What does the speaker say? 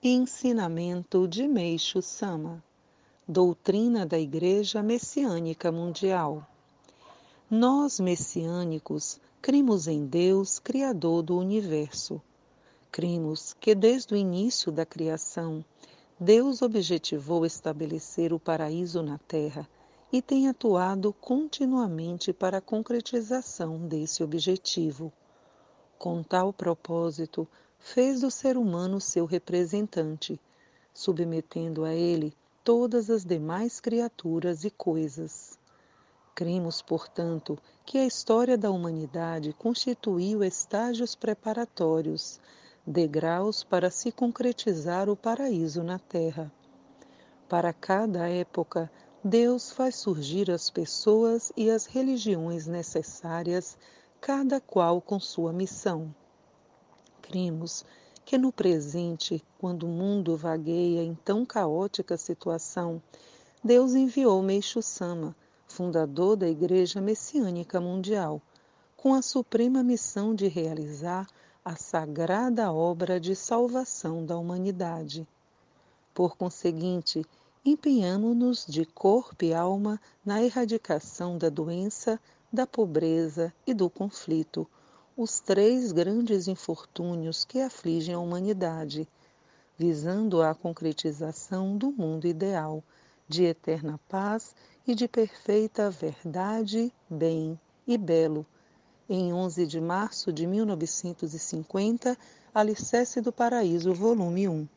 Ensinamento de Meixo Sama Doutrina da Igreja Messiânica Mundial Nós, messiânicos, cremos em Deus, Criador do Universo. Cremos que desde o início da criação, Deus objetivou estabelecer o paraíso na Terra e tem atuado continuamente para a concretização desse objetivo. Com tal propósito, fez do ser humano seu representante, submetendo a ele todas as demais criaturas e coisas. Cremos, portanto, que a história da humanidade constituiu estágios preparatórios, degraus para se concretizar o paraíso na Terra. Para cada época, Deus faz surgir as pessoas e as religiões necessárias, cada qual com sua missão. Cremos que no presente, quando o mundo vagueia em tão caótica situação, Deus enviou Meixo Sama, fundador da Igreja Messiânica Mundial, com a suprema missão de realizar a sagrada obra de salvação da humanidade. Por conseguinte, empenhamo-nos de corpo e alma na erradicação da doença, da pobreza e do conflito, os três grandes infortúnios que afligem a humanidade, visando a concretização do mundo ideal, de eterna paz e de perfeita verdade, bem e belo. Em 11 de março de 1950, Alicerce do Paraíso, volume 1.